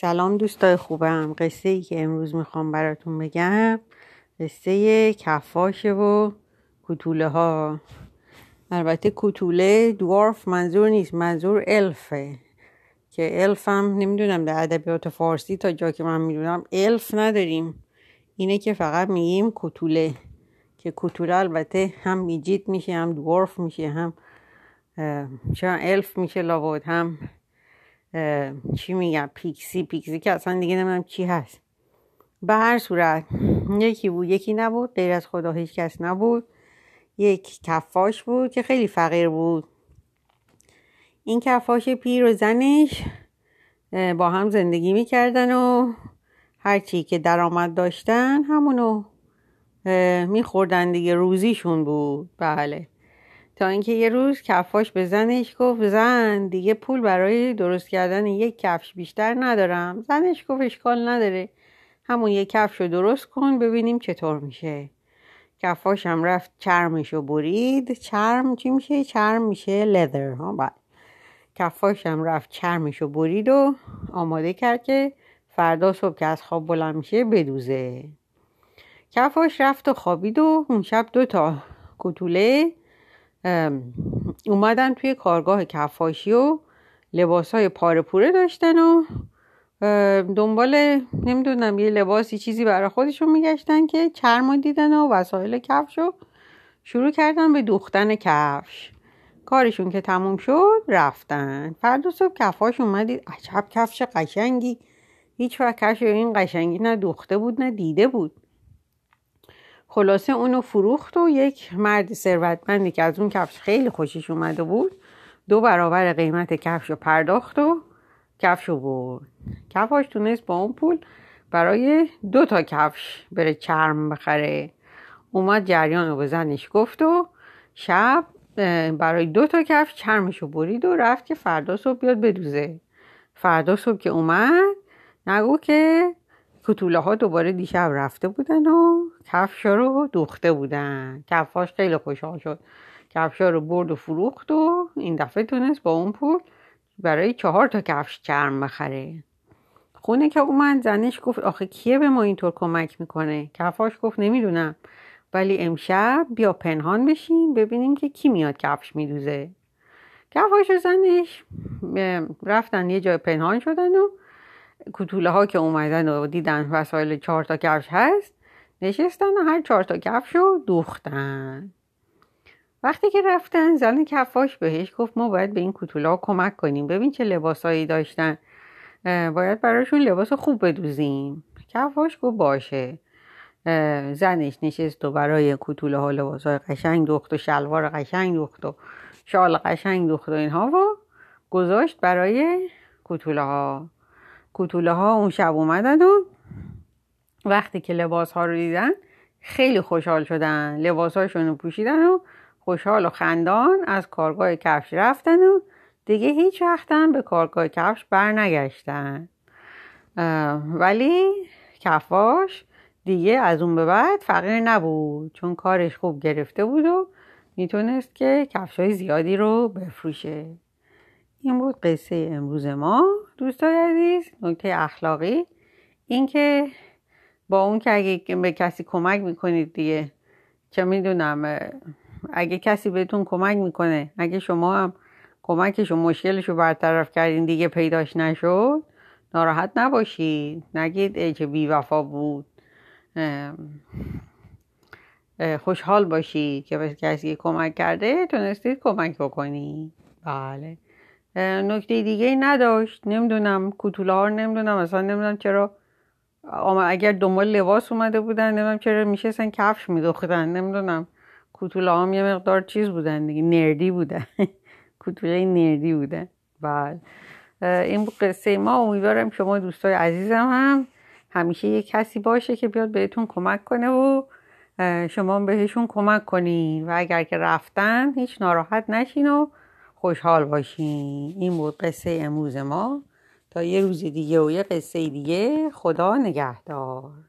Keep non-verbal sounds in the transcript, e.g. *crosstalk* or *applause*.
سلام دوستای خوبم. قصه ای که امروز می‌خوام براتون بگم قصه کفاشه و کتوله ها. البته کتوله دوارف منظور نیست منظور الفه. که الف هم نمی‌دونم در ادبیات فارسی تا جا که من می‌دونم الف نداریم. اینه که فقط میگیم کتوله که کتوله البته هم میجید میشه هم دوارف میشه هم چون الف میشه لابد هم چی میگم پیکسی پیکسی که اصلا دیگه نمی‌دونم چی هست. به هر صورت یکی بود یکی نبود غیر از خدا هیچ کس نبود. یک کفاش بود که خیلی فقیر بود. این کفاش پیر و زنش با هم زندگی می‌کردن و هرچی که درآمد داشتن همونو میخوردن دیگه روزیشون بود. بله. تا اینکه یه روز کفاش به زنش گفت زن دیگه پول برای درست کردن یک کفش بیشتر ندارم. زنش گفت اشکال نداره. همون یک کفش رو درست کن ببینیم چطور میشه. کفاش هم رفت چرمش رو برید. چرم چی میشه؟ چرم میشه لدر ها بعد کفاش هم رفت چرمش رو برید و آماده کرد که فردا صبح که از خواب بلند میشه بدوزه. کفاش رفت و خوابید و اون شب دو تا کتوله اومدن توی کارگاه کفاشی و لباس های پاره پوره داشتن و دنبال نمی‌دونم یه لباسی چیزی برای خودشون میگشتن که چرم دیدن و وسایل کفش رو شروع کردن به دوختن کفش. کارشون که تموم شد رفتن. فردا صبح کفاش اومدید. عجب کفش قشنگی. هیچ وقت کفش این قشنگی نه دوخته بود نه دیده بود. خلاصه اونو فروخت و یک مرد ثروتمندی که از اون کفش خیلی خوشش اومده بود دو برابر قیمت کفش رو پرداخت و کفش رو برد. کفاش تونست با اون پول برای دو تا کفش بره چرم بخره. اومد جریان رو به زنش گفت و شب برای دو تا کفش چرمش رو برید و رفت که فردا صبح بیاد بدوزه. فردا صبح که اومد نگو که کتوله ها دوباره دیشب رفته بودن و کفشا رو دوخته بودن. کفاش خیلی خوشحال شد. کفشا رو برد و فروخت و این دفعه تونست با اون پول برای چهار تا کفش چرم بخره. خونه که اومد زنش گفت آخه کیه به ما اینطور کمک می‌کنه؟ کفاش گفت نمی‌دونم. ولی امشب بیا پنهان بشیم ببینیم که کی میاد کفش میدوزه. کفاش و زنش رفتن یه جای پنهان شدن و کتوله ها که اومدن و دیدن وسایل چهار تا کفش هست نشستن و هر چهار تا کفش رو دوختن. وقتی که رفتن زن کفاش بهش گفت ما باید به این کتوله ها کمک کنیم. ببین چه لباسایی داشتن. باید براشون لباس خوب بدوزیم. کفاش گفت باشه. زنش نشست و برای کتوله ها لباس های قشنگ دوخت و شلوار قشنگ دوخت و شال قشنگ دوخت و اینها و گذاشت برای کتوله ها کتوله ها اون شب اومدن و وقتی که لباس ها رو دیدن خیلی خوشحال شدن. لباس هاشون رو پوشیدن و خوشحال و خندان از کارگاه کفش رفتن و دیگه هیچ وقتم به کارگاه کفش بر نگشتن ولی کفاش دیگه از اون به بعد فقیر نبود چون کارش خوب گرفته بود و می‌تونست که کفش های زیادی رو بفروشه. این بود قصه امروز ما. دوستای عزیز نکته اخلاقی. اینکه با اون که اگه به کسی کمک می‌کنید دیگه چه می‌دونم اگه کسی بهتون کمک می‌کنه اگه شما هم کمکش و مشکلش رو برطرف کردین دیگه پیداش نشد ناراحت نباشید نگید چه بیوفا بود. خوشحال باشید که به کسی کمک کرده تونستید کمک بکنید بله. نکته دیگه ای نداشت. نمی‌دونم ها نمی‌دونم اصلا نمی‌دونم چرا. اگر دنبال لباس اومده بودن نمی‌دونم چرا میشستن کفش میدوختن نمی‌دونم. کتوله هم یه مقدار چیز بودن دیگه نردی بودن. *laughs* کتوله نردی بودن. بله. این قصه ما. امیدوارم شما دوستای عزیزم هم همیشه یه کسی باشه که بیاد بهتون کمک کنه و شما بهشون کمک کنین و اگر که رفتن هیچ ناراحت نشین و خوشحال باشین. این بود قصه امروز ما. تا یه روز دیگه و یه قصه دیگه خدا نگهدار.